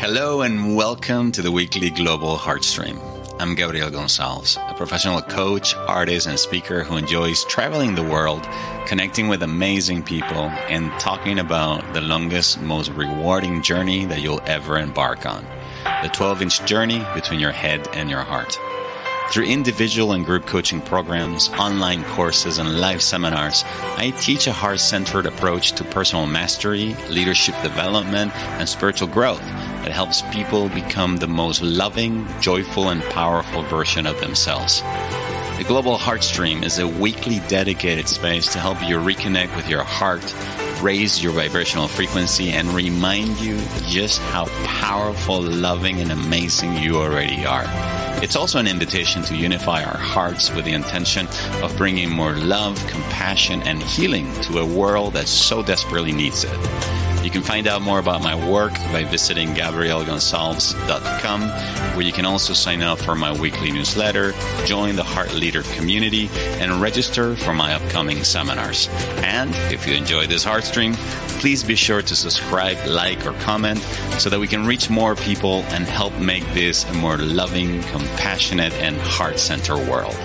Hello and welcome to the weekly Global Heartstream. I'm Gabriel Gonsalves, a professional coach, artist, and speaker who enjoys traveling the world, connecting with amazing people, and talking about the longest, most rewarding journey that you'll ever embark on the 12 inch journey between your head and your heart. Through individual and group coaching programs, online courses, and live seminars, I teach a heart centered approach to personal mastery, leadership development, and spiritual growth that helps people become the most loving, joyful, and powerful version of themselves. The Global Heartstream is a weekly dedicated space to help you reconnect with your heart, raise your vibrational frequency, and remind you just how powerful, loving, and amazing you already are. It's also an invitation to unify our hearts with the intention of bringing more love, compassion, and healing to a world that so desperately needs it. You can find out more about my work by visiting GabrielGonsalves.com, where you can also sign up for my weekly newsletter, join the Heart Leader community, and register for my upcoming seminars. And if you enjoy this Heart Stream, please be sure to subscribe, like, or comment so that we can reach more people and help make this a more loving, compassionate, and heart centered world.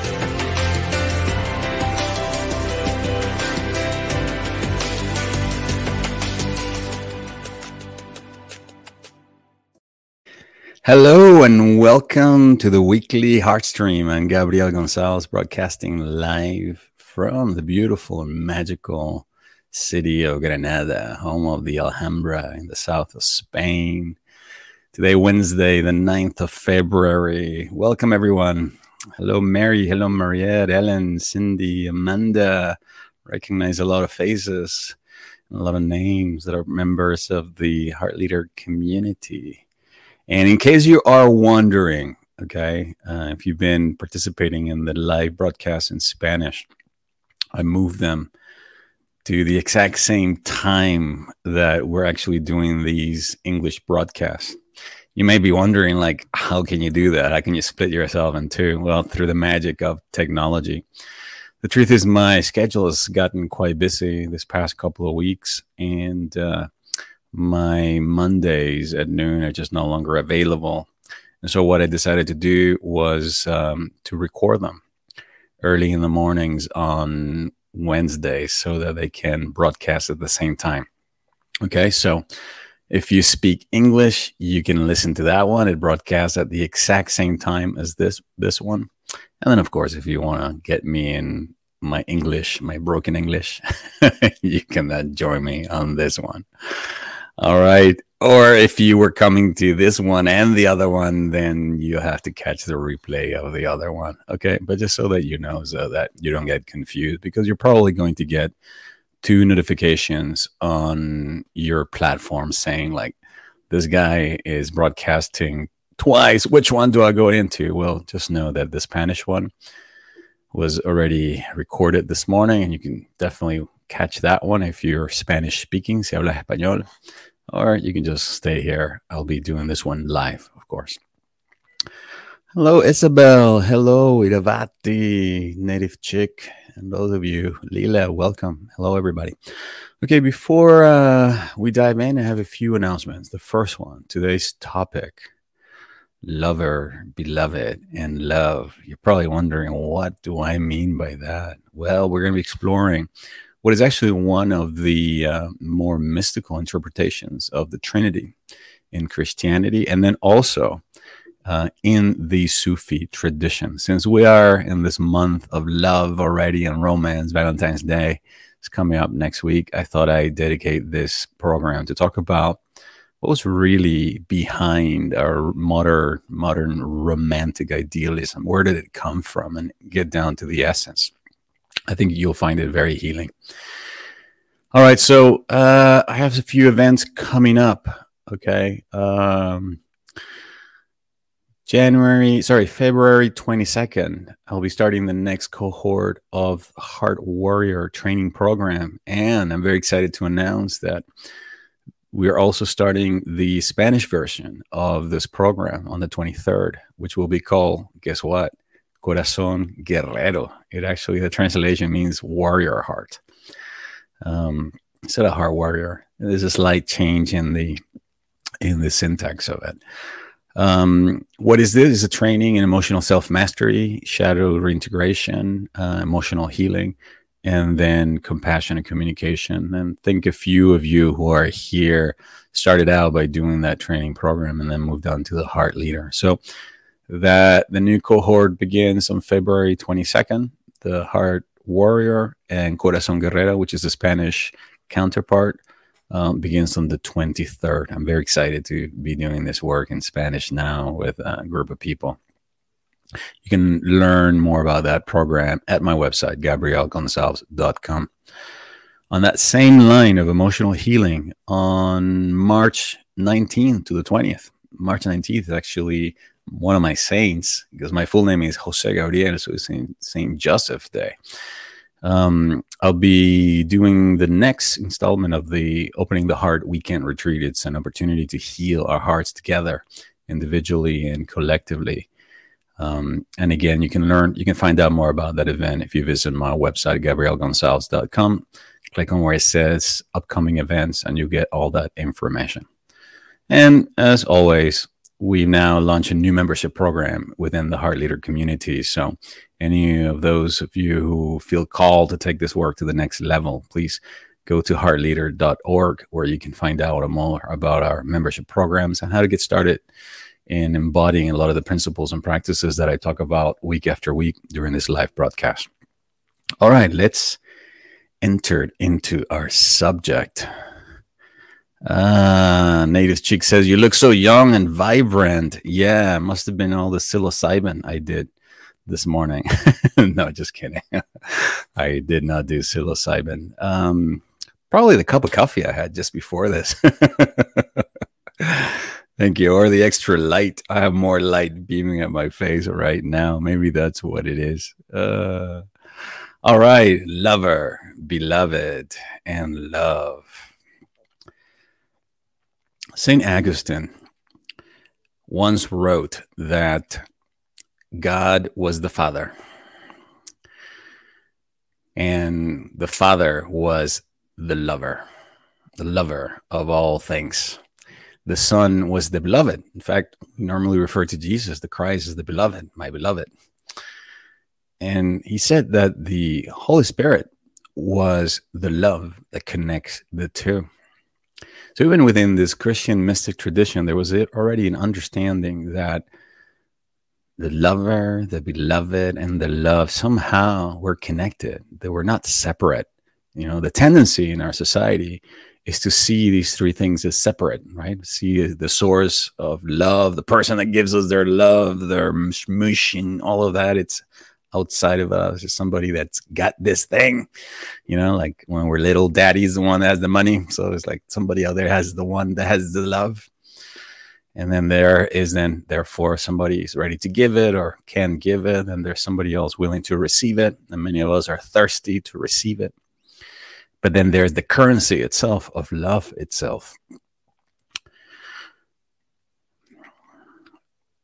Hello and welcome to the weekly Heartstream. I'm Gabriel Gonsalves, broadcasting live from the beautiful magical city of Granada, home of the Alhambra in the south of Spain. Today, Wednesday, the 9th of February. Welcome, everyone. Hello, Mary. Hello, Mariette, Ellen, Cindy, Amanda. Recognize a lot of faces, a lot of names that are members of the Heart Leader community. And in case you are wondering, okay, uh, if you've been participating in the live broadcast in Spanish, I moved them to the exact same time that we're actually doing these English broadcasts. You may be wondering, like, how can you do that? How can you split yourself in two? Well, through the magic of technology. The truth is, my schedule has gotten quite busy this past couple of weeks, and uh, my Mondays at noon are just no longer available. And so what I decided to do was um, to record them early in the mornings on Wednesday so that they can broadcast at the same time. Okay, so if you speak English, you can listen to that one. It broadcasts at the exact same time as this this one. And then of course, if you want to get me in my English, my broken English, you can uh, join me on this one. All right. Or if you were coming to this one and the other one, then you have to catch the replay of the other one. Okay. But just so that you know, so that you don't get confused, because you're probably going to get two notifications on your platform saying, like, this guy is broadcasting twice. Which one do I go into? Well, just know that the Spanish one was already recorded this morning, and you can definitely catch that one if you're Spanish speaking, si hablas español, or you can just stay here. I'll be doing this one live, of course. Hello, Isabel. Hello, Iravati, native chick. And those of you, Lila, welcome. Hello, everybody. Okay, before uh, we dive in, I have a few announcements. The first one today's topic lover, beloved, and love. You're probably wondering, what do I mean by that? Well, we're going to be exploring what is actually one of the uh, more mystical interpretations of the Trinity in Christianity, and then also uh, in the Sufi tradition. Since we are in this month of love already and romance, Valentine's Day is coming up next week, I thought I'd dedicate this program to talk about what was really behind our modern modern romantic idealism. Where did it come from, and get down to the essence. I think you'll find it very healing. All right, so uh, I have a few events coming up. Okay, um, January, sorry, February 22nd, I'll be starting the next cohort of Heart Warrior training program. And I'm very excited to announce that we're also starting the Spanish version of this program on the 23rd, which will be called, guess what? Corazón Guerrero. It actually, the translation means warrior heart. Um, instead of heart warrior, there's a slight change in the in the syntax of it. Um, what is this? Is a training in emotional self mastery, shadow reintegration, uh, emotional healing, and then compassion and communication. And think a few of you who are here started out by doing that training program and then moved on to the Heart Leader. So that the new cohort begins on February 22nd. The Heart Warrior and Corazon Guerrera, which is the Spanish counterpart, um, begins on the 23rd. I'm very excited to be doing this work in Spanish now with a group of people. You can learn more about that program at my website, gabrielgonsalves.com. On that same line of emotional healing, on March 19th to the 20th, March 19th is actually one of my saints because my full name is Jose Gabriel, so it's Saint, Saint Joseph Day. Um, I'll be doing the next installment of the Opening the Heart Weekend Retreat. It's an opportunity to heal our hearts together, individually and collectively. Um, and again, you can learn, you can find out more about that event if you visit my website, gabrielgonsalves.com. Click on where it says upcoming events, and you get all that information. And as always, we now launch a new membership program within the Heart Leader community. So, any of those of you who feel called to take this work to the next level, please go to heartleader.org where you can find out more about our membership programs and how to get started in embodying a lot of the principles and practices that I talk about week after week during this live broadcast. All right, let's enter into our subject. Uh, Native Chick says, You look so young and vibrant. Yeah, must have been all the psilocybin I did this morning. no, just kidding. I did not do psilocybin. Um, probably the cup of coffee I had just before this. Thank you. Or the extra light. I have more light beaming at my face right now. Maybe that's what it is. Uh, all right. Lover, beloved, and love. St. Augustine once wrote that God was the Father, and the Father was the lover, the lover of all things the Son was the beloved. In fact, we normally refer to Jesus, the Christ, as the beloved, my beloved. And he said that the Holy Spirit was the love that connects the two. So even within this Christian mystic tradition, there was already an understanding that the lover, the beloved, and the love somehow were connected. They were not separate. You know, the tendency in our society is to see these three things as separate, right? See the source of love, the person that gives us their love, their mush, and all of that. It's outside of us. It's somebody that's got this thing, you know, like when we're little, daddy's the one that has the money. So it's like somebody out there has the one that has the love. And then there is then, therefore, somebody is ready to give it or can give it. And there's somebody else willing to receive it. And many of us are thirsty to receive it. But then there's the currency itself of love itself.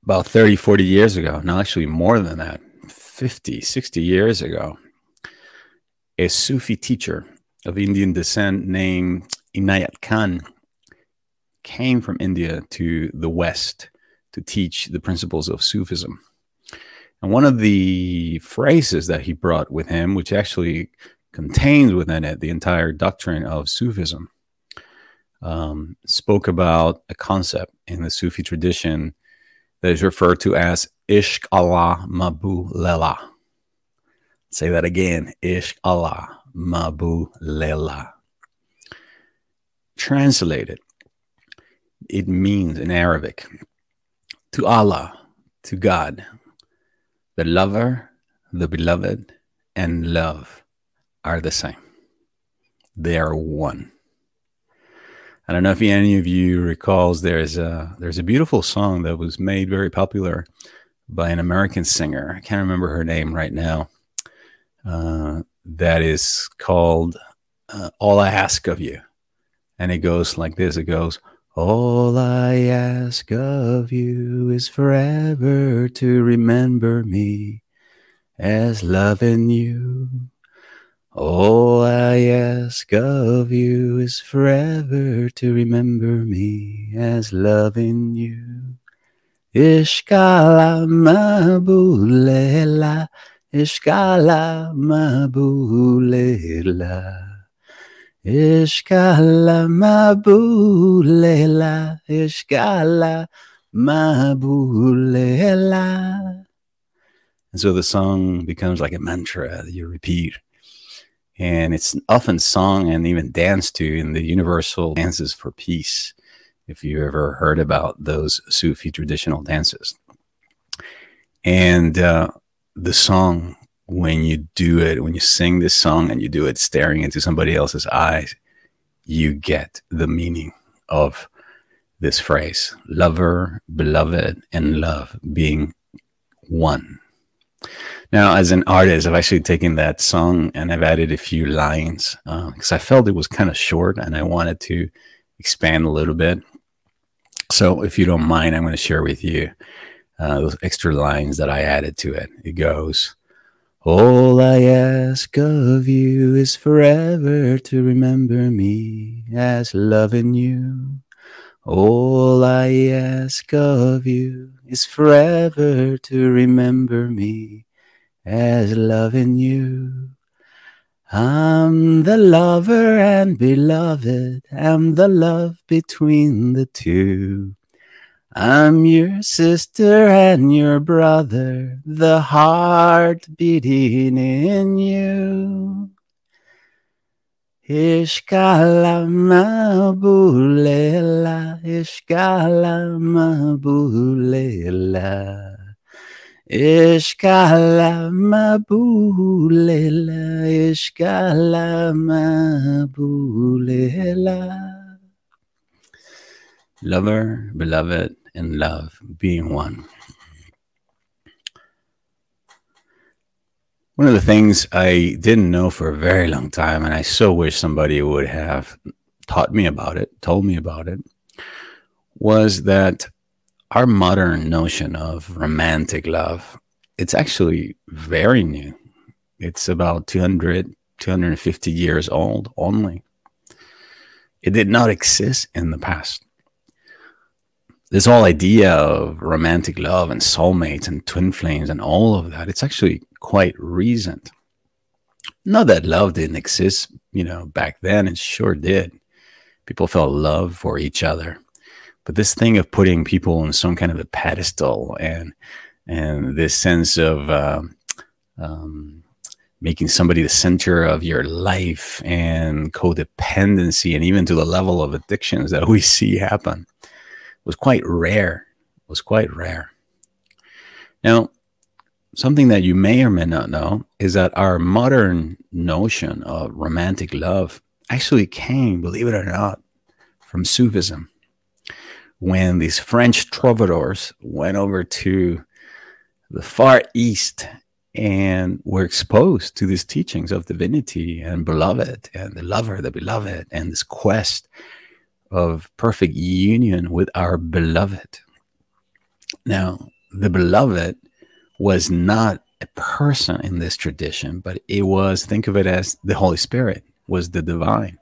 About 30, 40 years ago, no, actually more than that, 50, 60 years ago, a Sufi teacher of Indian descent named Inayat Khan came from India to the West to teach the principles of Sufism. And one of the phrases that he brought with him, which actually contained within it the entire doctrine of Sufism. Um, spoke about a concept in the Sufi tradition that is referred to as Ishq Allah Mabu Lela. Say that again Ishq Allah Mabu Lela. Translated, it means in Arabic to Allah, to God, the lover, the beloved, and love are the same. They are one. I don't know if any of you recalls there's a there's a beautiful song that was made very popular by an American singer. I can't remember her name right now. Uh, that is called uh, "All I Ask of You," and it goes like this. It goes, "All I ask of you is forever to remember me as loving you." All I ask of you is forever to remember me as loving you. Ishkala mabulela, ishkala mabulela. Ishkala mabulela, ishkala mabulela. And so the song becomes like a mantra that you repeat. And it's often sung and even danced to in the universal dances for peace. If you ever heard about those Sufi traditional dances. And uh, the song, when you do it, when you sing this song and you do it staring into somebody else's eyes, you get the meaning of this phrase lover, beloved, and love being one. Now, as an artist, I've actually taken that song and I've added a few lines because uh, I felt it was kind of short and I wanted to expand a little bit. So, if you don't mind, I'm going to share with you uh, those extra lines that I added to it. It goes, All I ask of you is forever to remember me as loving you. All I ask of you is forever to remember me as loving you. I'm the lover and beloved, I'm the love between the two. I'm your sister and your brother, the heart beating in you. Ishkala mabulela, ishkala mabulela. Ishkala mabulela, ishkala mabulela. Lover, beloved, and love being one. One of the things I didn't know for a very long time, and I so wish somebody would have taught me about it, told me about it, was that our modern notion of romantic love it's actually very new. It's about 200 250 years old only. It did not exist in the past. This whole idea of romantic love and soulmates and twin flames and all of that it's actually quite recent. Not that love didn't exist you know back then it sure did. People felt love for each other but this thing of putting people on some kind of a pedestal and and this sense of uh, um, making somebody the center of your life and codependency and even to the level of addictions that we see happen was quite rare was quite rare. Now something that you may or may not know is that our modern notion of romantic love actually came believe it or not from sufism when these French troubadours went over to the far east and were exposed to these teachings of divinity and beloved and the lover, the beloved, and this quest of perfect union with our beloved. Now, the beloved was not a person in this tradition, but it was, think of it as the Holy Spirit, was the divine.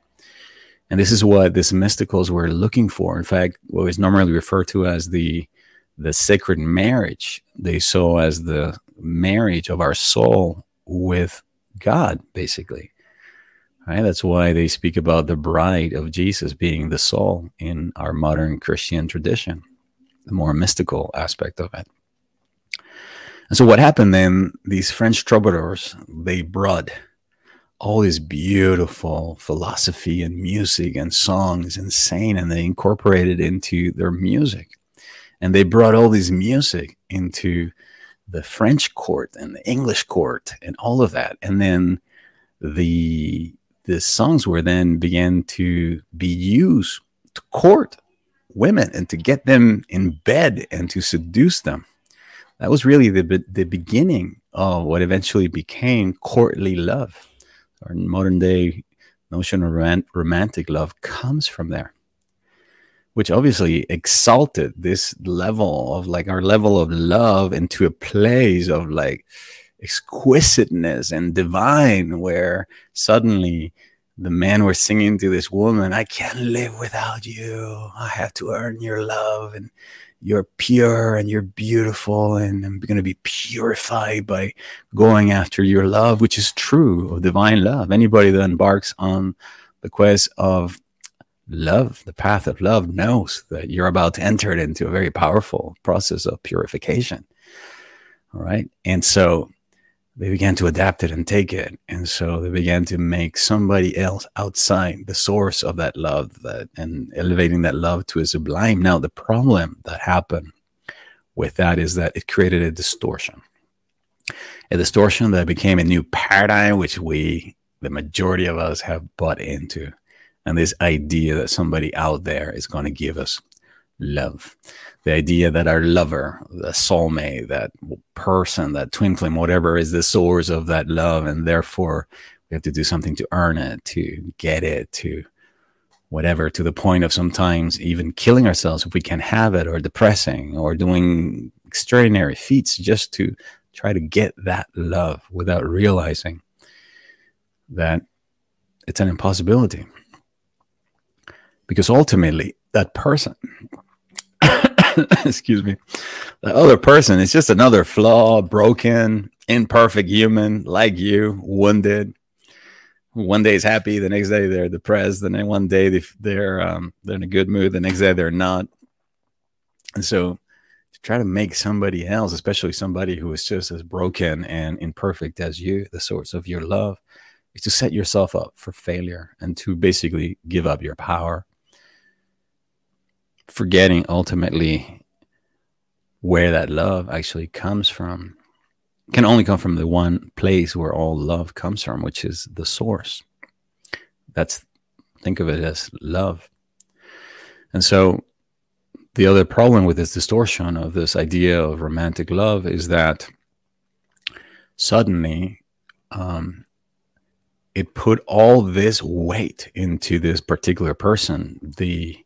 And this is what these mysticals were looking for. In fact, what is normally referred to as the the sacred marriage, they saw as the marriage of our soul with God, basically. Right? That's why they speak about the bride of Jesus being the soul in our modern Christian tradition, the more mystical aspect of it. And so what happened then, these French troubadours, they brought all this beautiful philosophy and music and songs insane and they incorporated into their music. And they brought all this music into the french court and the english court and all of that. And then the the songs were then began to be used to court women and to get them in bed and to seduce them. That was really the the beginning of what eventually became courtly love our modern day notion of romantic love comes from there which obviously exalted this level of like our level of love into a place of like exquisiteness and divine, where suddenly the man were singing to this woman, I can't live without you. I have to earn your love. And you're pure and you're beautiful. And I'm going to be purified by going after your love, which is true of divine love. Anybody that embarks on the quest of love, the path of love, knows that you're about to enter into a very powerful process of purification. All right. And so they began to adapt it and take it. And so they began to make somebody else outside the source of that love that and elevating that love to a sublime. Now, the problem that happened with that is that it created a distortion. A distortion that became a new paradigm, which we, the majority of us, have bought into. And this idea that somebody out there is going to give us love. The idea that our lover, the soulmate, that person, that twin flame, whatever is the source of that love, and therefore we have to do something to earn it, to get it, to whatever, to the point of sometimes even killing ourselves if we can't have it, or depressing, or doing extraordinary feats just to try to get that love without realizing that it's an impossibility. Because ultimately, that person excuse me, the other person is just another flaw, broken, imperfect human like you, wounded. One day is happy, the next day they're depressed, and then one day they're um, they're in a good mood, the next day they're not. And so, to try to make somebody else, especially somebody who is just as broken and imperfect as you, the source of your love, is to set yourself up for failure and to basically give up your power forgetting ultimately where that love actually comes from can only come from the one place where all love comes from which is the source. That's think of it as love. And so the other problem with this distortion of this idea of romantic love is that suddenly um, it put all this weight into this particular person the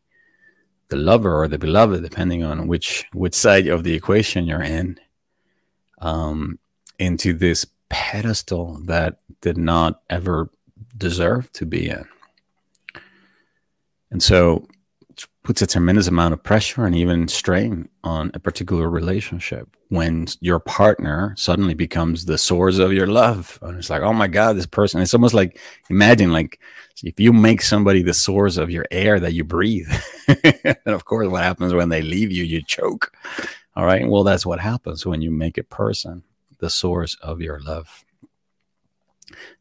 the lover or the beloved, depending on which which side of the equation you're in, um, into this pedestal that did not ever deserve to be in. And so puts a tremendous amount of pressure and even strain on a particular relationship when your partner suddenly becomes the source of your love and it's like oh my god this person it's almost like imagine like if you make somebody the source of your air that you breathe and of course what happens when they leave you you choke all right well that's what happens when you make a person the source of your love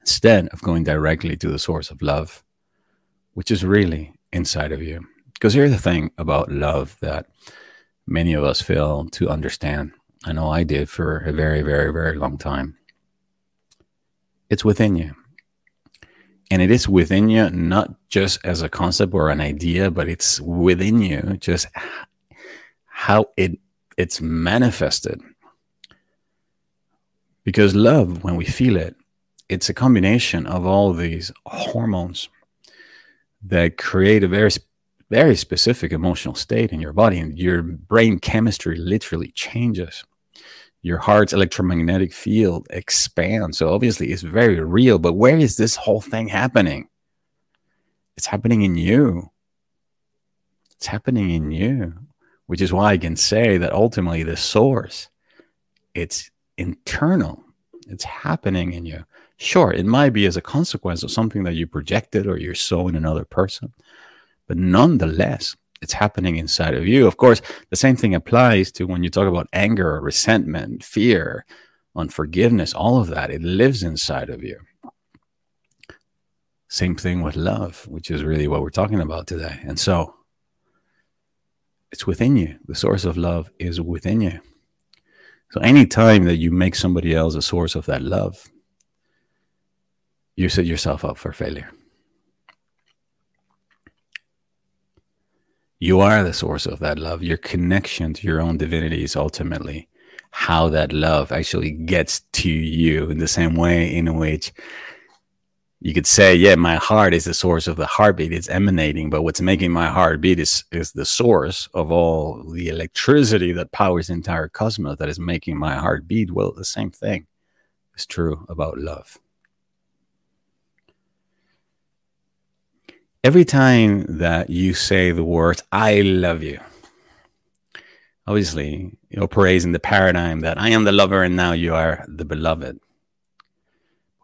instead of going directly to the source of love which is really inside of you because here's the thing about love that many of us fail to understand. I know I did for a very, very, very long time. It's within you. And it is within you, not just as a concept or an idea, but it's within you, just how it it's manifested. Because love, when we feel it, it's a combination of all these hormones that create a very very specific emotional state in your body, and your brain chemistry literally changes. Your heart's electromagnetic field expands. So obviously, it's very real. But where is this whole thing happening? It's happening in you. It's happening in you, which is why I can say that ultimately the source, it's internal. It's happening in you. Sure, it might be as a consequence of something that you projected or you saw in another person but nonetheless, it's happening inside of you. Of course, the same thing applies to when you talk about anger, resentment, fear, unforgiveness, all of that. It lives inside of you. Same thing with love, which is really what we're talking about today. And so it's within you. The source of love is within you. So anytime that you make somebody else a source of that love, you set yourself up for failure. You are the source of that love. Your connection to your own divinity is ultimately how that love actually gets to you in the same way in which you could say, yeah, my heart is the source of the heartbeat. It's emanating, but what's making my heart beat is, is the source of all the electricity that powers the entire cosmos that is making my heart beat. Well, the same thing is true about love. Every time that you say the words, I love you, obviously, you're praising the paradigm that I am the lover and now you are the beloved.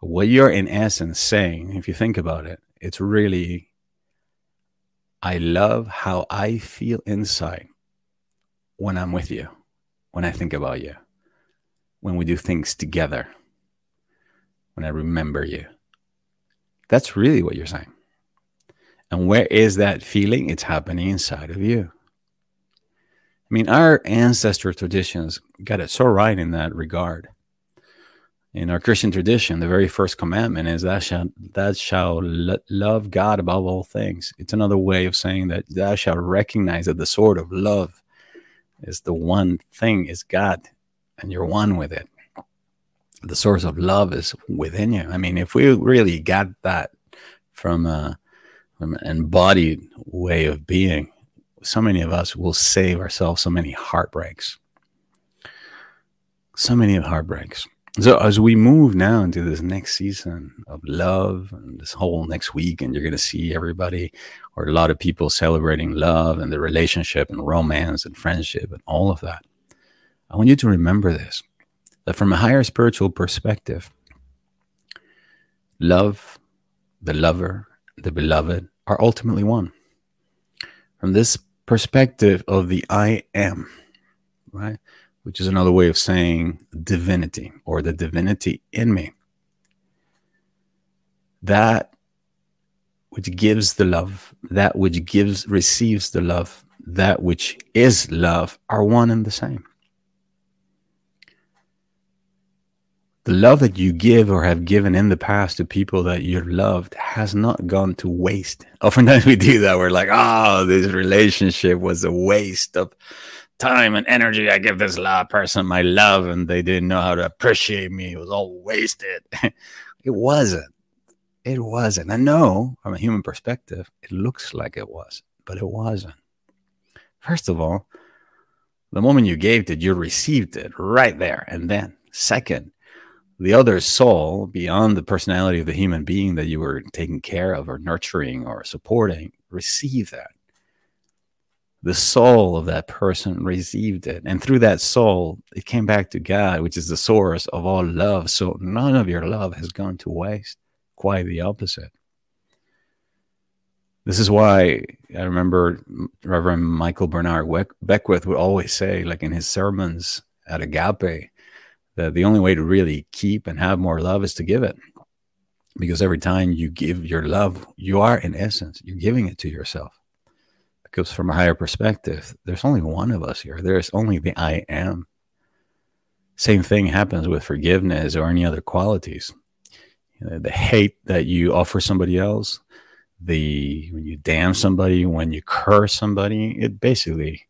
But what you're in essence saying, if you think about it, it's really, I love how I feel inside when I'm with you, when I think about you, when we do things together, when I remember you. That's really what you're saying. And where is that feeling? It's happening inside of you. I mean, our ancestral traditions got it so right in that regard. In our Christian tradition, the very first commandment is thou shalt, thou shalt lo- love God above all things. It's another way of saying that thou shalt recognize that the sword of love is the one thing is God, and you're one with it. The source of love is within you. I mean, if we really got that from, an Um, embodied way of being, so many of us will save ourselves so many heartbreaks. So many heartbreaks. So as we move now into this next season of love and this whole next week, and you're going to see everybody or a lot of people celebrating love and the relationship and romance and friendship and all of that. I want you to remember this that from a higher spiritual perspective, love, the lover, the beloved are ultimately one. From this perspective of the I am, right? Which is another way of saying divinity or the divinity in me. That which gives the love, that which gives, receives the love, that which is love are one and the same. The love that you give or have given in the past to people that you've loved has not gone to waste. Oftentimes we do that. We're like, oh, this relationship was a waste of time and energy. I give this love person my love and they didn't know how to appreciate me. It was all wasted. it wasn't. It wasn't. I know from a human perspective, it looks like it was, but it wasn't. First of all, the moment you gave it, you received it right there and then. Second, the other soul beyond the personality of the human being that you were taking care of or nurturing or supporting receive that. The soul of that person received it. And through that soul it came back to god which is the source of all love. So none of your love has gone to waste. Quite the opposite. This is why i remember reverend michael bernard beckwith would always say like in his sermons at agape that the only way to really keep and have more love is to give it. Because every time you give your love, you are in essence, you're giving it to yourself. Because from a higher perspective, there's only one of us here. There's only the I am. Same thing happens with forgiveness or any other qualities. You know, the hate that you offer somebody else, the when you damn somebody, when you curse somebody, it basically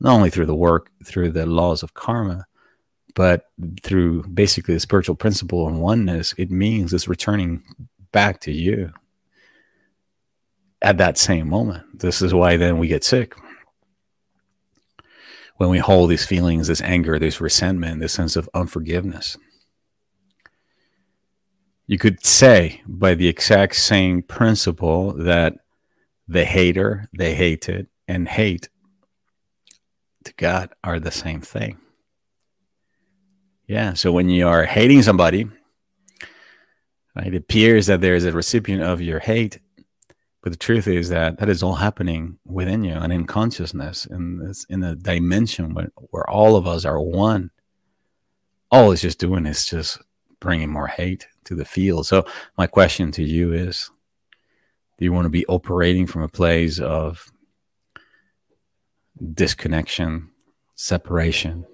not only through the work, through the laws of karma, but through basically the spiritual principle and oneness, it means it's returning back to you at that same moment. This is why then we get sick. When we hold these feelings, this anger, this resentment, this sense of unforgiveness. You could say by the exact same principle that the hater, the hated, and hate to God are the same thing. Yeah. So when you are hating somebody, it appears that there is a recipient of your hate, but the truth is that that is all happening within you and in consciousness, in this in a dimension where, where all of us are one. All it's just doing is just bringing more hate to the field. So my question to you is: Do you want to be operating from a place of disconnection, separation?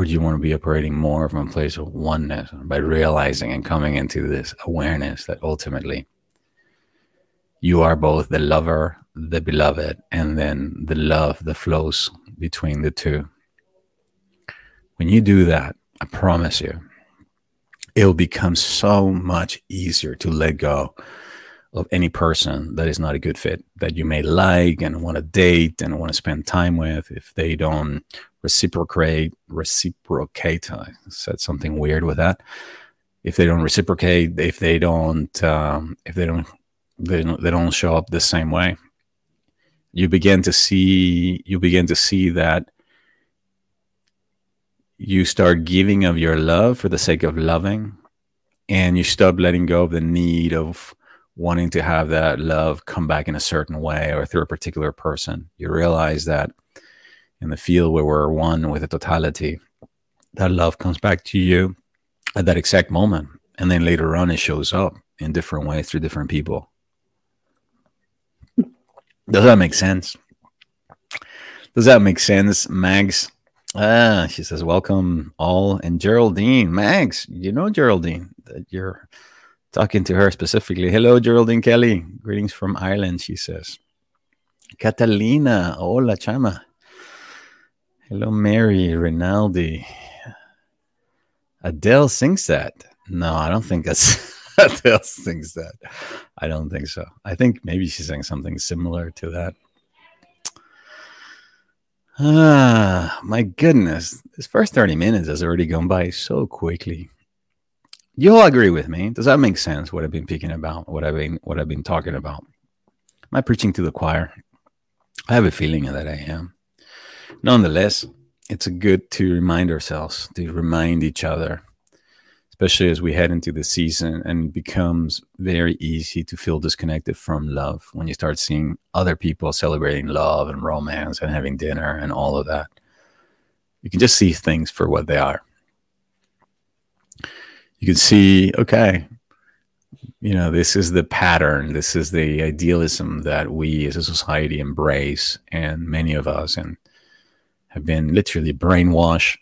Or do you want to be operating more from a place of oneness by realizing and coming into this awareness that ultimately you are both the lover, the beloved, and then the love that flows between the two? When you do that, I promise you, it'll become so much easier to let go of any person that is not a good fit that you may like and want to date and want to spend time with if they don't reciprocate reciprocate i said something weird with that. If they don't reciprocate, if they don't, um, if they don't, they don't, they don't show up the same way, you begin to see, you begin to see that you start giving of your love for the sake of loving, and you stop letting go of the need of wanting to have that love come back in a certain way or through a particular person. You realize that in the field where we're one with the totality, that love comes back to you at that exact moment. And then later on, it shows up in different ways through different people. Does that make sense? Does that make sense, Mags? Ah, she says, Welcome all. And Geraldine, Mags, you know Geraldine, that you're talking to her specifically. Hello, Geraldine Kelly. Greetings from Ireland, she says. Catalina, hola, chama. Hello, Mary, Rinaldi. Adele sings that. No, I don't think that's Adele sings that. I don't think so. I think maybe she sang something similar to that. Ah, my goodness. This first 30 minutes has already gone by so quickly. You all agree with me. Does that make sense? What I've been speaking about, what I've been what I've been talking about. Am I preaching to the choir? I have a feeling that I am. Nonetheless, it's good to remind ourselves, to remind each other, especially as we head into the season and it becomes very easy to feel disconnected from love when you start seeing other people celebrating love and romance and having dinner and all of that. You can just see things for what they are. You can see, okay, you know, this is the pattern, this is the idealism that we as a society embrace, and many of us, and have been literally brainwashed,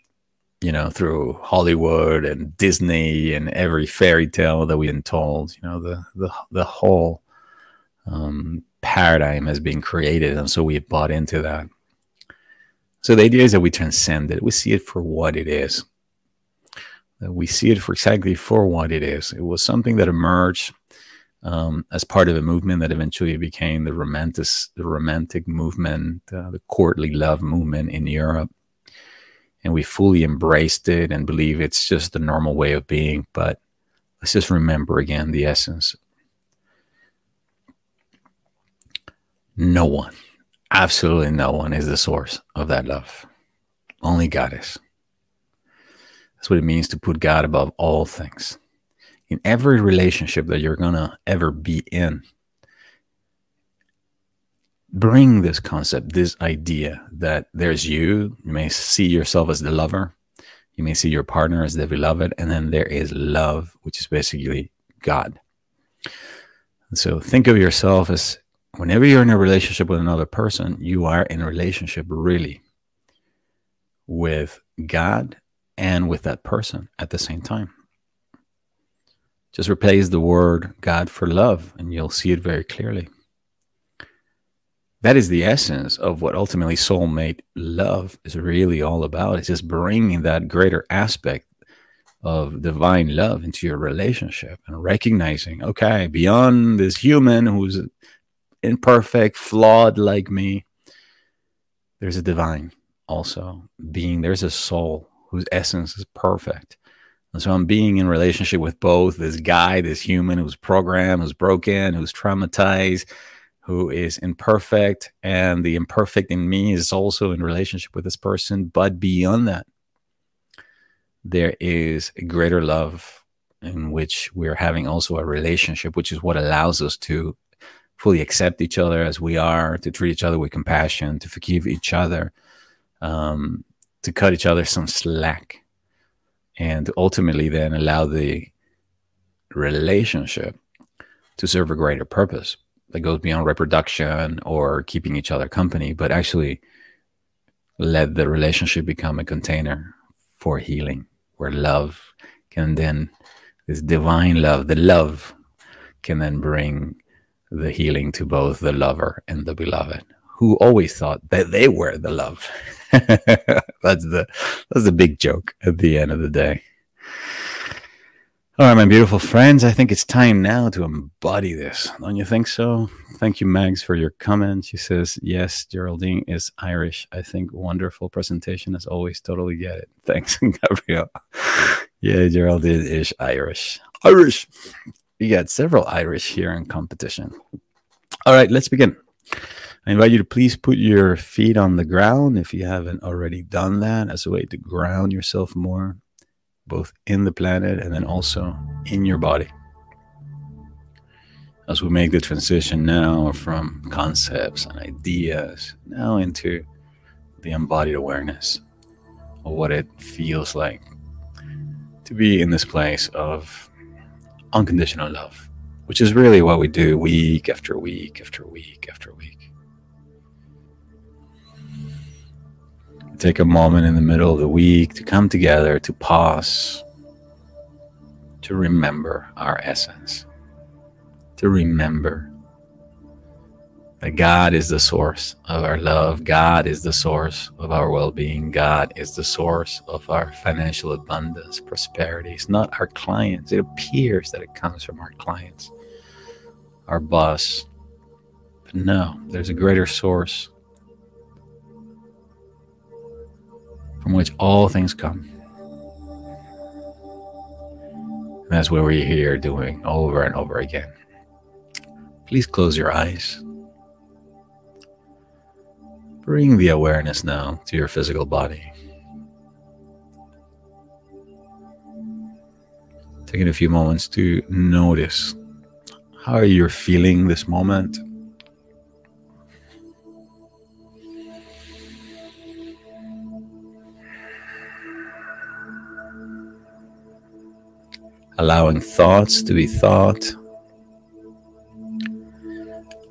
you know, through Hollywood and Disney and every fairy tale that we've been told. You know, the the the whole um, paradigm has been created, and so we've bought into that. So the idea is that we transcend it. We see it for what it is. That we see it for exactly for what it is. It was something that emerged um, as part of a movement that eventually became the romantic, the romantic movement, uh, the courtly love movement in Europe. And we fully embraced it and believe it's just the normal way of being. But let's just remember again the essence. No one, absolutely no one, is the source of that love. Only God is. That's what it means to put God above all things in every relationship that you're going to ever be in, bring this concept, this idea that there's you. You may see yourself as the lover, you may see your partner as the beloved, and then there is love, which is basically God. so think of yourself as whenever you're in a relationship with another person, you are in a relationship really with God and with that person at the same time. Just replace the word God for love, and you'll see it very clearly. That is the essence of what ultimately soulmate love is really all about. It's just bringing that greater aspect of divine love into your relationship and recognizing, okay, beyond this human who's imperfect, flawed like me, there's a divine also being, there's a soul whose essence is perfect. And so I'm being in relationship with both this guy, this human who's programmed, who's broken, who's traumatized, who is imperfect, and the imperfect in me is also in relationship with this person. But beyond that, there is a greater love in which we're having also a relationship, which is what allows us to fully accept each other as we are, to treat each other with compassion, to forgive each other, um, to cut each other some slack and ultimately then allow the relationship to serve a greater purpose that goes beyond reproduction or keeping each other company, but actually let the relationship become a container for healing where love can then, this divine love, the love can then bring the healing to both the lover and the beloved who always thought that they were the love. that's the that's the big joke at the end of the day. All right, my beautiful friends, I think it's time now to embody this. Don't you think so? Thank you, Mags, for your comment. She says, Yes, Geraldine is Irish. I think wonderful presentation as always. Totally get it. Thanks, Gabriel. Yeah, Geraldine is Irish. Irish. We got several Irish here in competition. All right, let's begin. I invite you to please put your feet on the ground if you haven't already done that as a way to ground yourself more, both in the planet and then also in your body. As we make the transition now from concepts and ideas now into the embodied awareness of what it feels like to be in this place of unconditional love, which is really what we do week after week after week after week. Take a moment in the middle of the week to come together, to pause, to remember our essence, to remember that God is the source of our love. God is the source of our well being. God is the source of our financial abundance, prosperity. It's not our clients. It appears that it comes from our clients, our boss. But no, there's a greater source from which all things come. And that's what we're here doing over and over again. Please close your eyes. Bring the awareness now to your physical body. Taking a few moments to notice how you're feeling this moment. Allowing thoughts to be thought,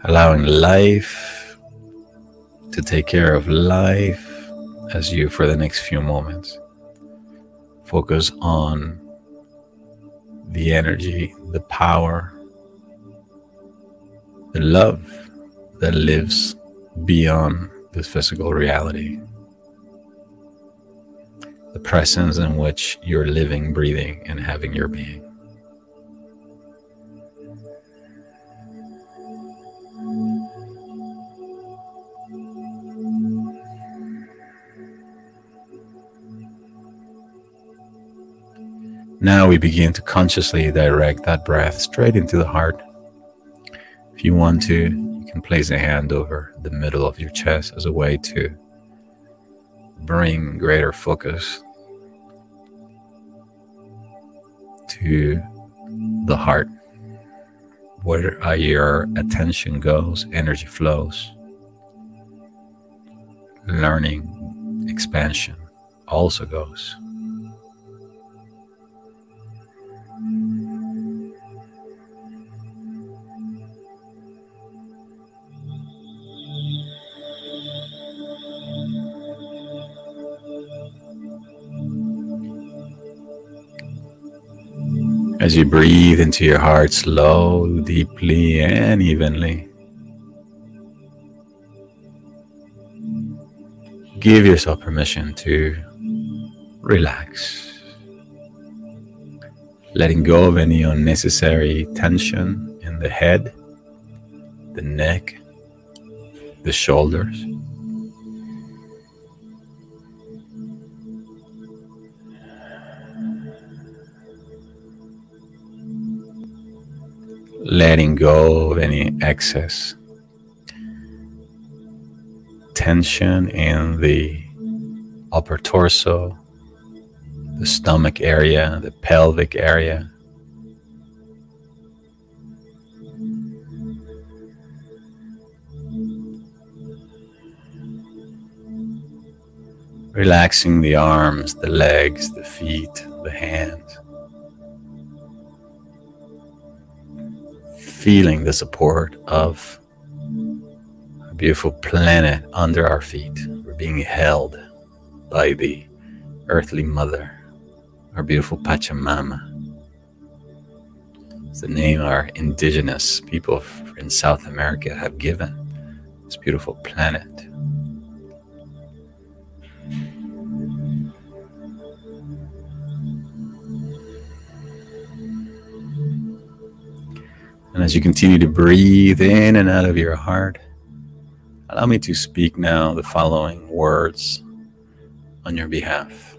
allowing life to take care of life as you, for the next few moments, focus on the energy, the power, the love that lives beyond this physical reality the presence in which you're living, breathing, and having your being. Now we begin to consciously direct that breath straight into the heart. If you want to, you can place a hand over the middle of your chest as a way to bring greater focus to the heart. Where your attention goes, energy flows. Learning, expansion also goes. As you breathe into your heart slow, deeply, and evenly, give yourself permission to relax, letting go of any unnecessary tension in the head, the neck, the shoulders. Letting go of any excess tension in the upper torso, the stomach area, the pelvic area. Relaxing the arms, the legs, the feet, the hands. Feeling the support of a beautiful planet under our feet. We're being held by the earthly mother, our beautiful Pachamama. It's the name our indigenous people in South America have given this beautiful planet. And as you continue to breathe in and out of your heart, allow me to speak now the following words on your behalf.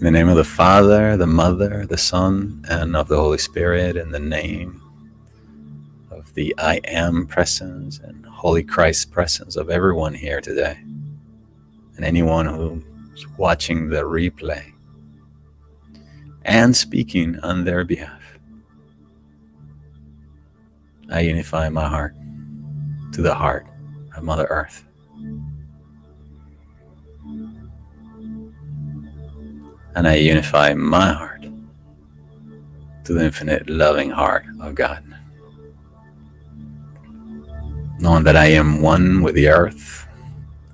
In the name of the Father, the Mother, the Son, and of the Holy Spirit, in the name of the I Am presence and Holy Christ presence of everyone here today, and anyone who's watching the replay and speaking on their behalf. I unify my heart to the heart of Mother Earth. And I unify my heart to the infinite loving heart of God. Knowing that I am one with the earth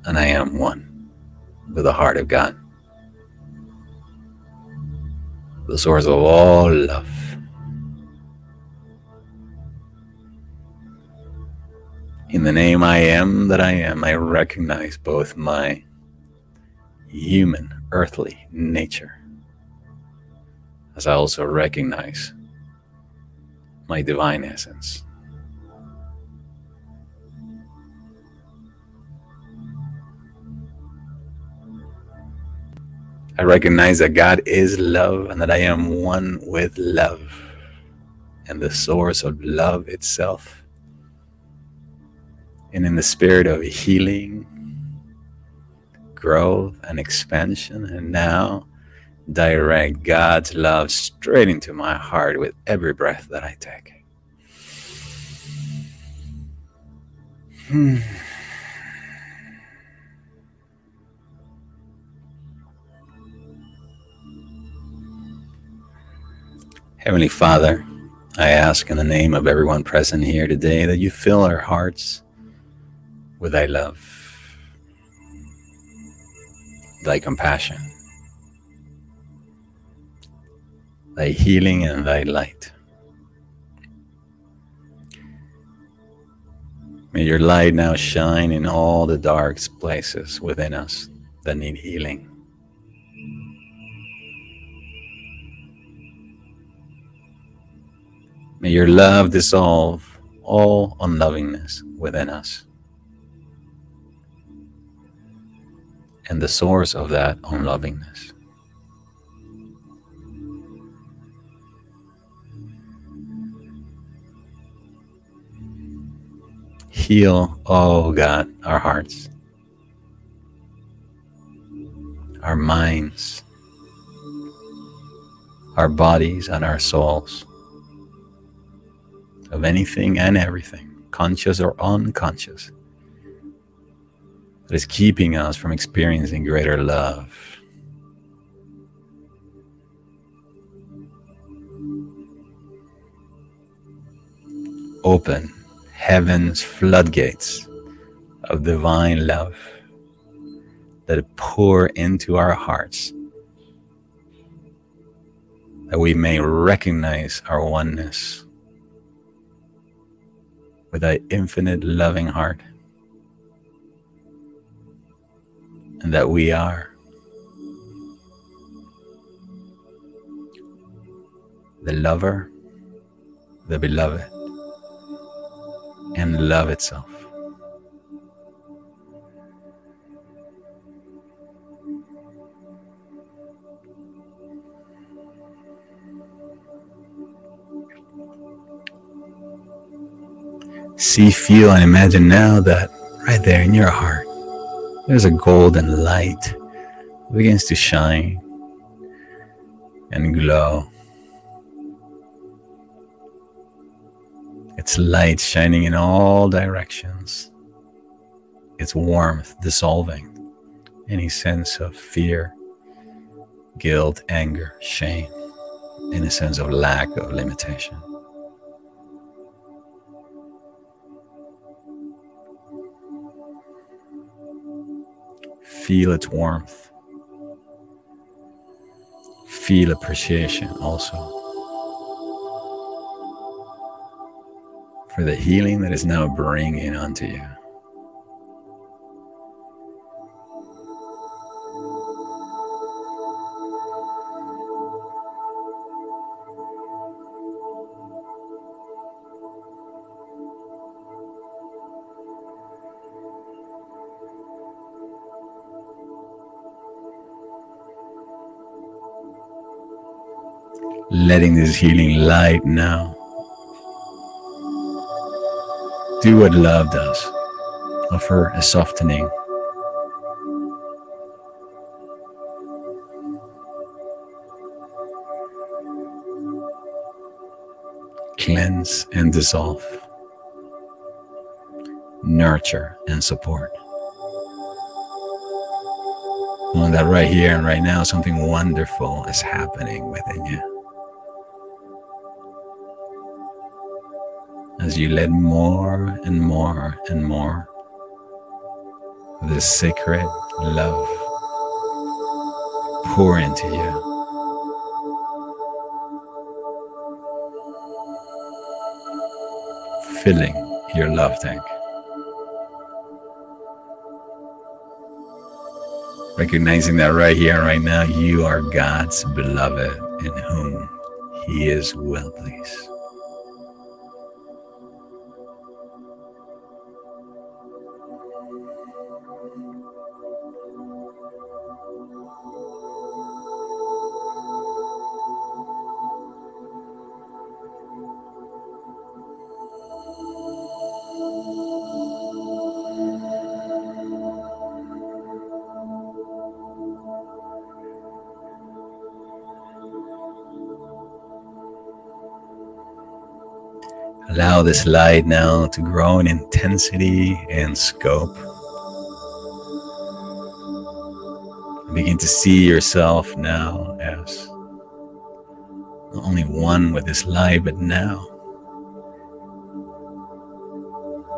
and I am one with the heart of God, the source of all love. In the name I am that I am, I recognize both my human, earthly nature, as I also recognize my divine essence. I recognize that God is love and that I am one with love and the source of love itself. And in the spirit of healing, growth, and expansion, and now direct God's love straight into my heart with every breath that I take. Hmm. Heavenly Father, I ask in the name of everyone present here today that you fill our hearts with thy love, thy compassion, thy healing, and thy light. May your light now shine in all the dark places within us that need healing. May your love dissolve all unlovingness within us. And the source of that unlovingness. Heal, oh God, our hearts, our minds, our bodies, and our souls of anything and everything, conscious or unconscious, that is keeping us from experiencing greater love. Open heaven's floodgates of divine love that pour into our hearts that we may recognize our oneness with thy infinite loving heart, and that we are the lover, the beloved, and love itself. See, feel, and imagine now that right there in your heart, there's a golden light that begins to shine and glow. It's light shining in all directions. It's warmth dissolving any sense of fear, guilt, anger, shame, any sense of lack of limitation. Feel its warmth. Feel appreciation also for the healing that is now bringing onto you. Letting this healing light now do what love does offer a softening. Cleanse and dissolve. Nurture and support. Knowing that right here and right now, something wonderful is happening within you. You let more and more and more this sacred love pour into you. Filling your love tank. Recognizing that right here right now, you are God's beloved in whom He is well pleased. Allow this light now to grow in intensity and scope. Begin to see yourself now as not only one with this light, but now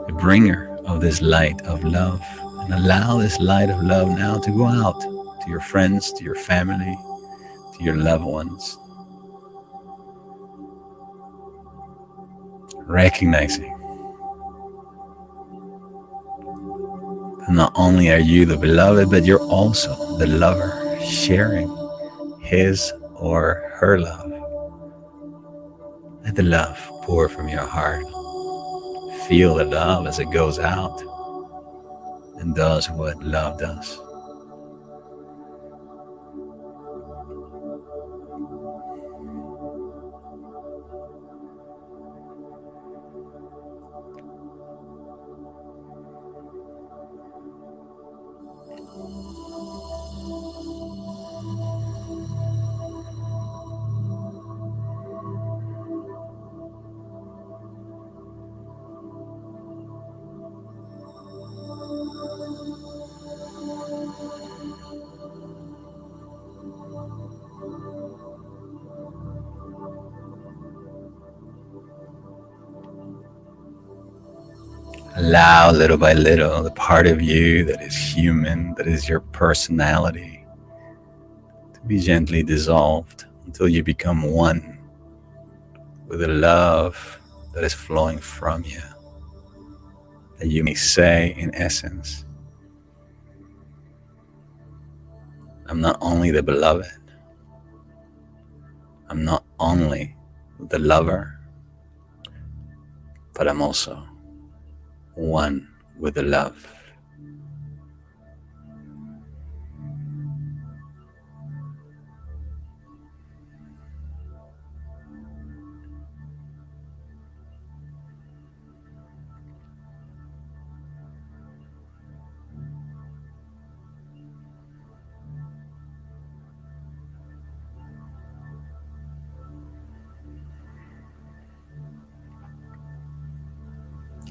the bringer of this light of love. And allow this light of love now to go out to your friends, to your family, to your loved ones, recognizing that not only are you the beloved, but you're also the lover, sharing his or her love. Let the love pour from your heart. Feel the love as it goes out and does what love does. Allow little by little the part of you that is human, that is your personality, to be gently dissolved until you become one with the love that is flowing from you. That you may say, in essence, I'm not only the beloved, I'm not only the lover, but I'm also one with the love.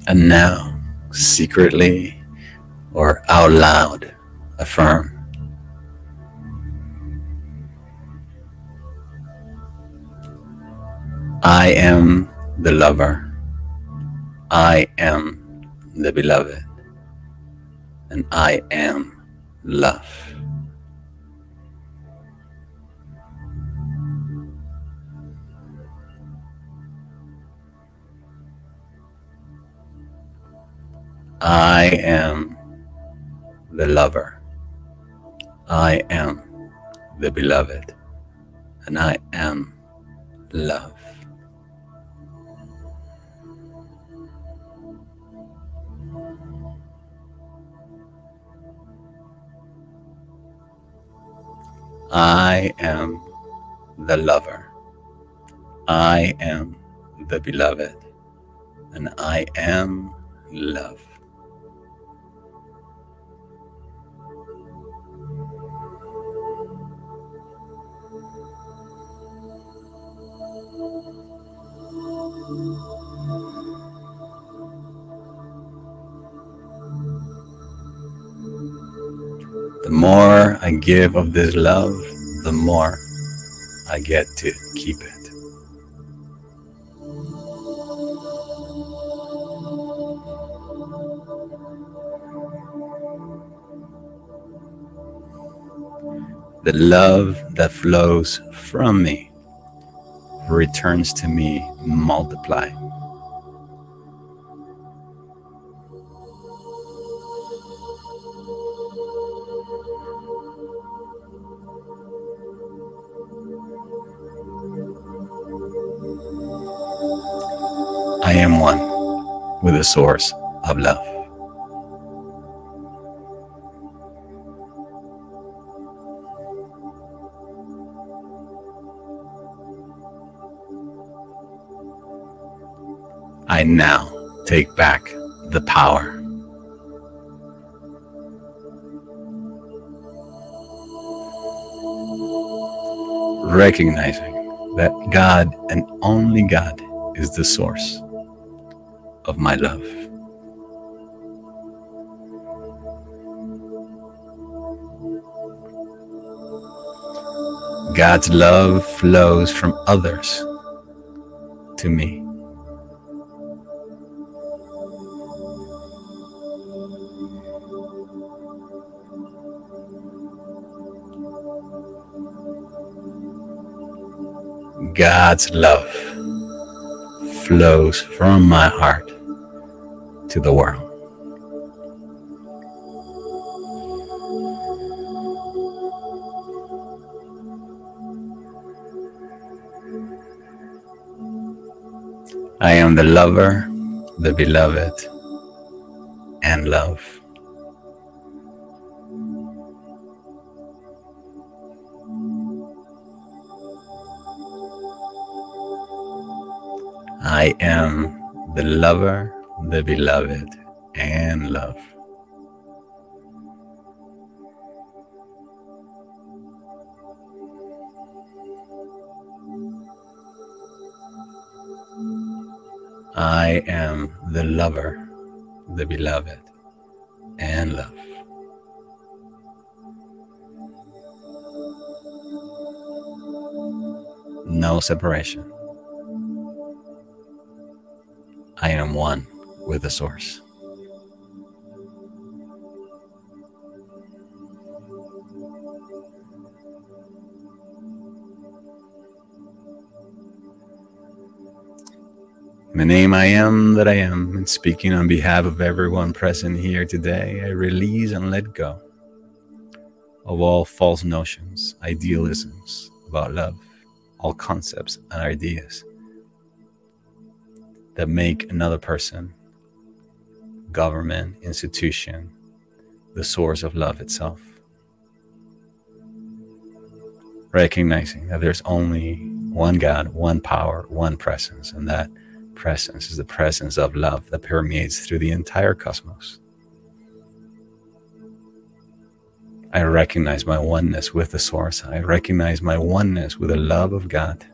And now secretly or out loud affirm. I am the lover. I am the beloved. And I am love. I am the lover. I am the beloved. And I am love. I am the lover. I am the beloved, and I am love. More I give of this love, the more I get to keep it. The love that flows from me returns to me multiplied. The source of love. I now take back the power. Recognizing that God and only God is the source of my love. God's love flows from others to me. God's love flows from my heart to the world. I am the lover, the beloved, and love. I am the lover, the beloved, and love. I am the lover, the beloved, and love. No separation. I am one with the source. In the name I am that I am, and speaking on behalf of everyone present here today, I release and let go of all false notions, idealisms about love, all concepts and ideas that make another person, government, institution, the source of love itself. Recognizing that there's only one God, one power, one presence, and that presence is the presence of love that permeates through the entire cosmos. I recognize my oneness with the source. I recognize my oneness with the love of God.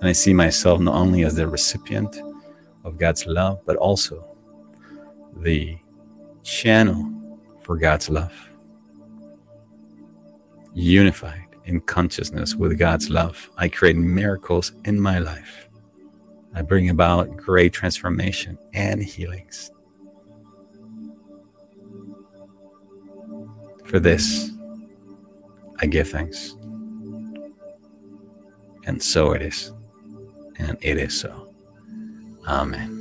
And I see myself not only as the recipient of God's love, but also the channel for God's love. Unified in consciousness with God's love, I create miracles in my life. I bring about great transformation and healings. For this, I give thanks. And so it is. And it is so. Amen.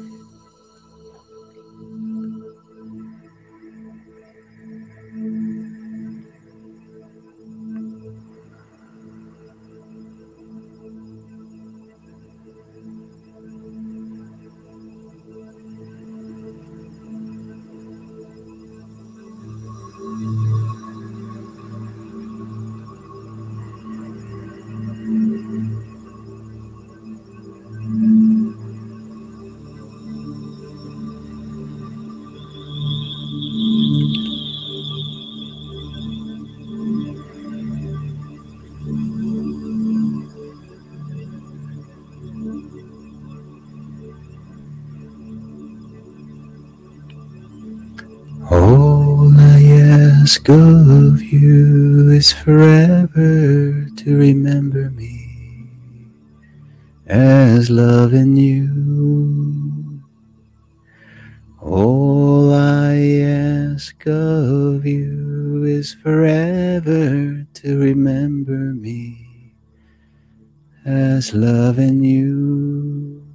Of you is forever to remember me as loving you. All I ask of you is forever to remember me as loving you.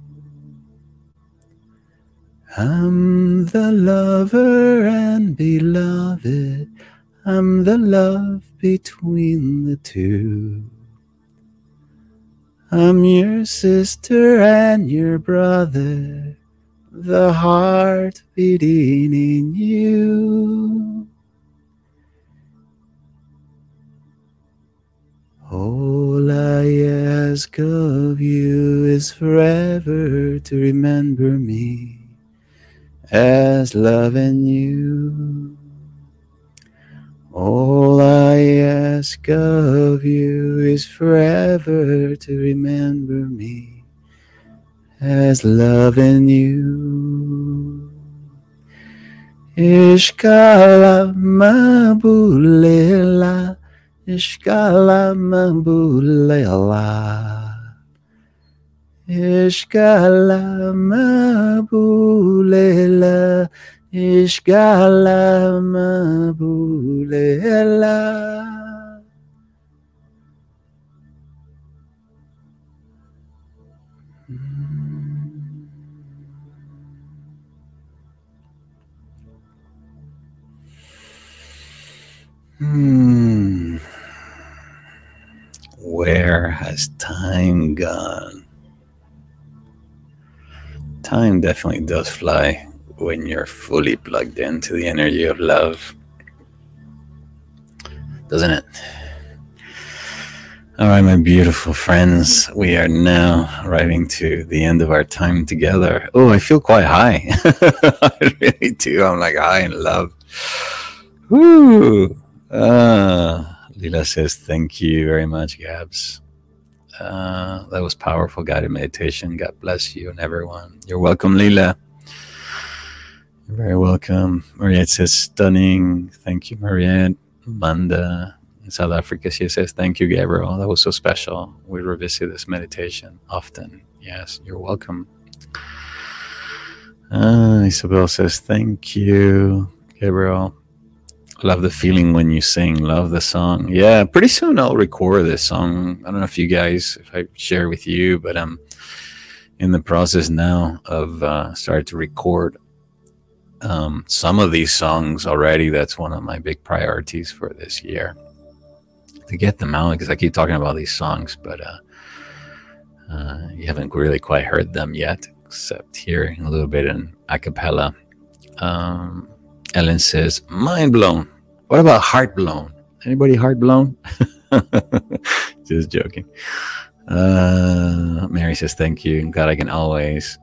I'm the lover and beloved. I'm the love between the two. I'm your sister and your brother, the heart beating in you. All I ask of you is forever to remember me as loving you. All I ask of you is forever to remember me as loving you. Ishkala mabulela, ishkala mabulela. Ishkala mabulela, Hmm. Where has time gone? Time definitely does fly when you're fully plugged into the energy of love. Doesn't it? All right, my beautiful friends, we are now arriving to the end of our time together. Oh, I feel quite high. I really do. I'm like high in love. Woo! Uh, Lila says, Thank you very much, Gabs. Uh, that was powerful guided meditation. God bless you and everyone. You're welcome, Lila. You're very welcome. Mariette says, Stunning. Thank you, Mariette. Manda in South Africa, she says, Thank you, Gabriel. That was so special. We revisit this meditation often. Yes, you're welcome. Uh, Isabel says, Thank you, Gabriel. Love the feeling when you sing. Love the song. Yeah, pretty soon I'll record this song. I don't know if you guys, if I share with you, but I'm in the process now of uh, starting to record um, some of these songs already. That's one of my big priorities for this year to get them out because I keep talking about these songs, but uh, uh, you haven't really quite heard them yet, except hearing a little bit in a cappella. Um, Ellen says, mind blown. What about heart blown? Anybody heart blown? Just joking. Uh, Mary says, thank you. God, I can always,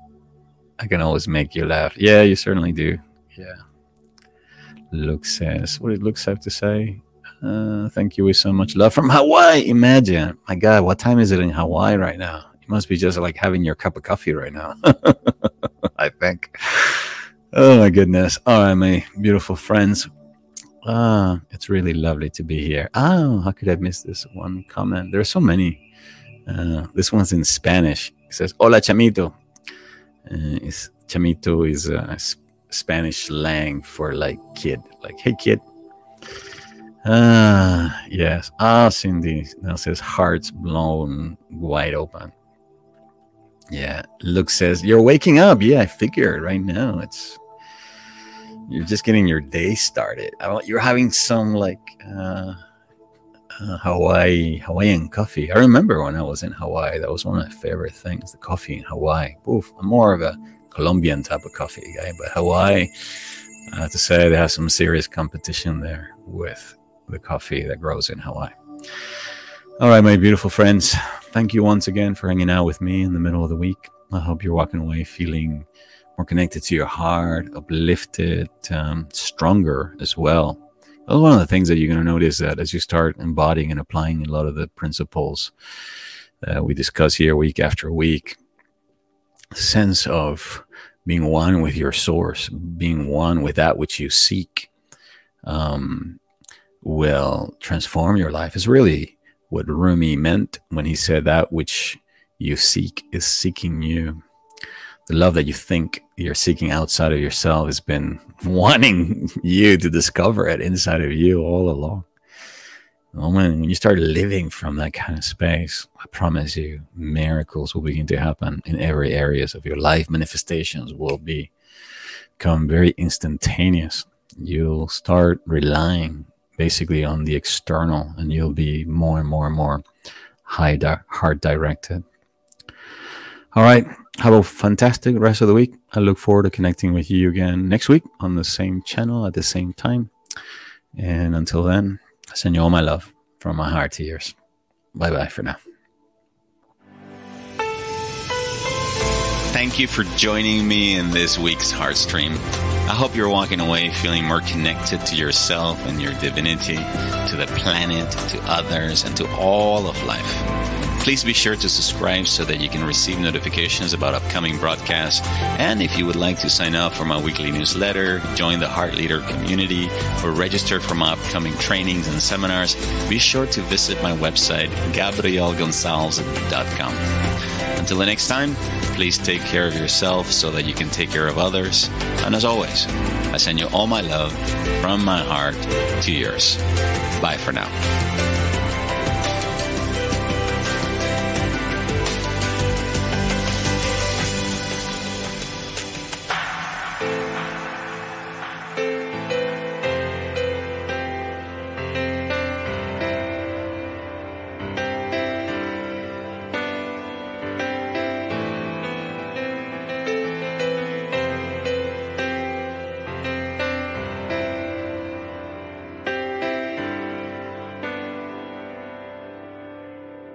I can always make you laugh. Yeah, you certainly do. Yeah. Luke says, what did Luke have to say? Uh, thank you with so much love from Hawaii. Imagine, my God, what time is it in Hawaii right now? You must be just like having your cup of coffee right now. I think. Oh my goodness. All right, my beautiful friends. Ah, it's really lovely to be here. Oh, how could I miss this one comment? There are so many. Uh, this one's in Spanish. It says, Hola, chamito. Uh, is, chamito is a Spanish slang for like kid. Like, hey, kid. Ah, yes. Ah, Cindy now says, hearts blown wide open. Yeah. Luke says, You're waking up. Yeah, I figured right now. It's you're just getting your day started. You're having some like uh, uh, Hawaii Hawaiian coffee. I remember when I was in Hawaii, that was one of my favorite things, the coffee in Hawaii. Oof, I'm more of a Colombian type of coffee guy, but Hawaii, I have to say, they have some serious competition there with the coffee that grows in Hawaii. All right, my beautiful friends, thank you once again for hanging out with me in the middle of the week. I hope you're walking away feeling more connected to your heart, uplifted, um, stronger as well. That's one of the things that you're going to notice that as you start embodying and applying a lot of the principles that we discuss here week after week, sense of being one with your source, being one with that which you seek, um, will transform your life. Is really what Rumi meant when he said that which you seek is seeking you. The love that you think you're seeking outside of yourself has been wanting you to discover it inside of you all along. Moment when you start living from that kind of space, I promise you, miracles will begin to happen in every areas of your life. Manifestations will be become very instantaneous. You'll start relying basically on the external, and you'll be more and more and more high di- heart directed. All right. Have a fantastic rest of the week. I look forward to connecting with you again next week on the same channel at the same time. And until then, I send you all my love from my heart to yours. Bye bye for now. Thank you for joining me in this week's Heartstream. I hope you're walking away feeling more connected to yourself and your divinity, to the planet, to others, and to all of life. Please be sure to subscribe so that you can receive notifications about upcoming broadcasts. And if you would like to sign up for my weekly newsletter, join the Heart Leader community, or register for my upcoming trainings and seminars, be sure to visit my website, gabrielgonsalves.com. Until the next time, please take care of yourself so that you can take care of others. And as always, I send you all my love from my heart to yours. Bye for now.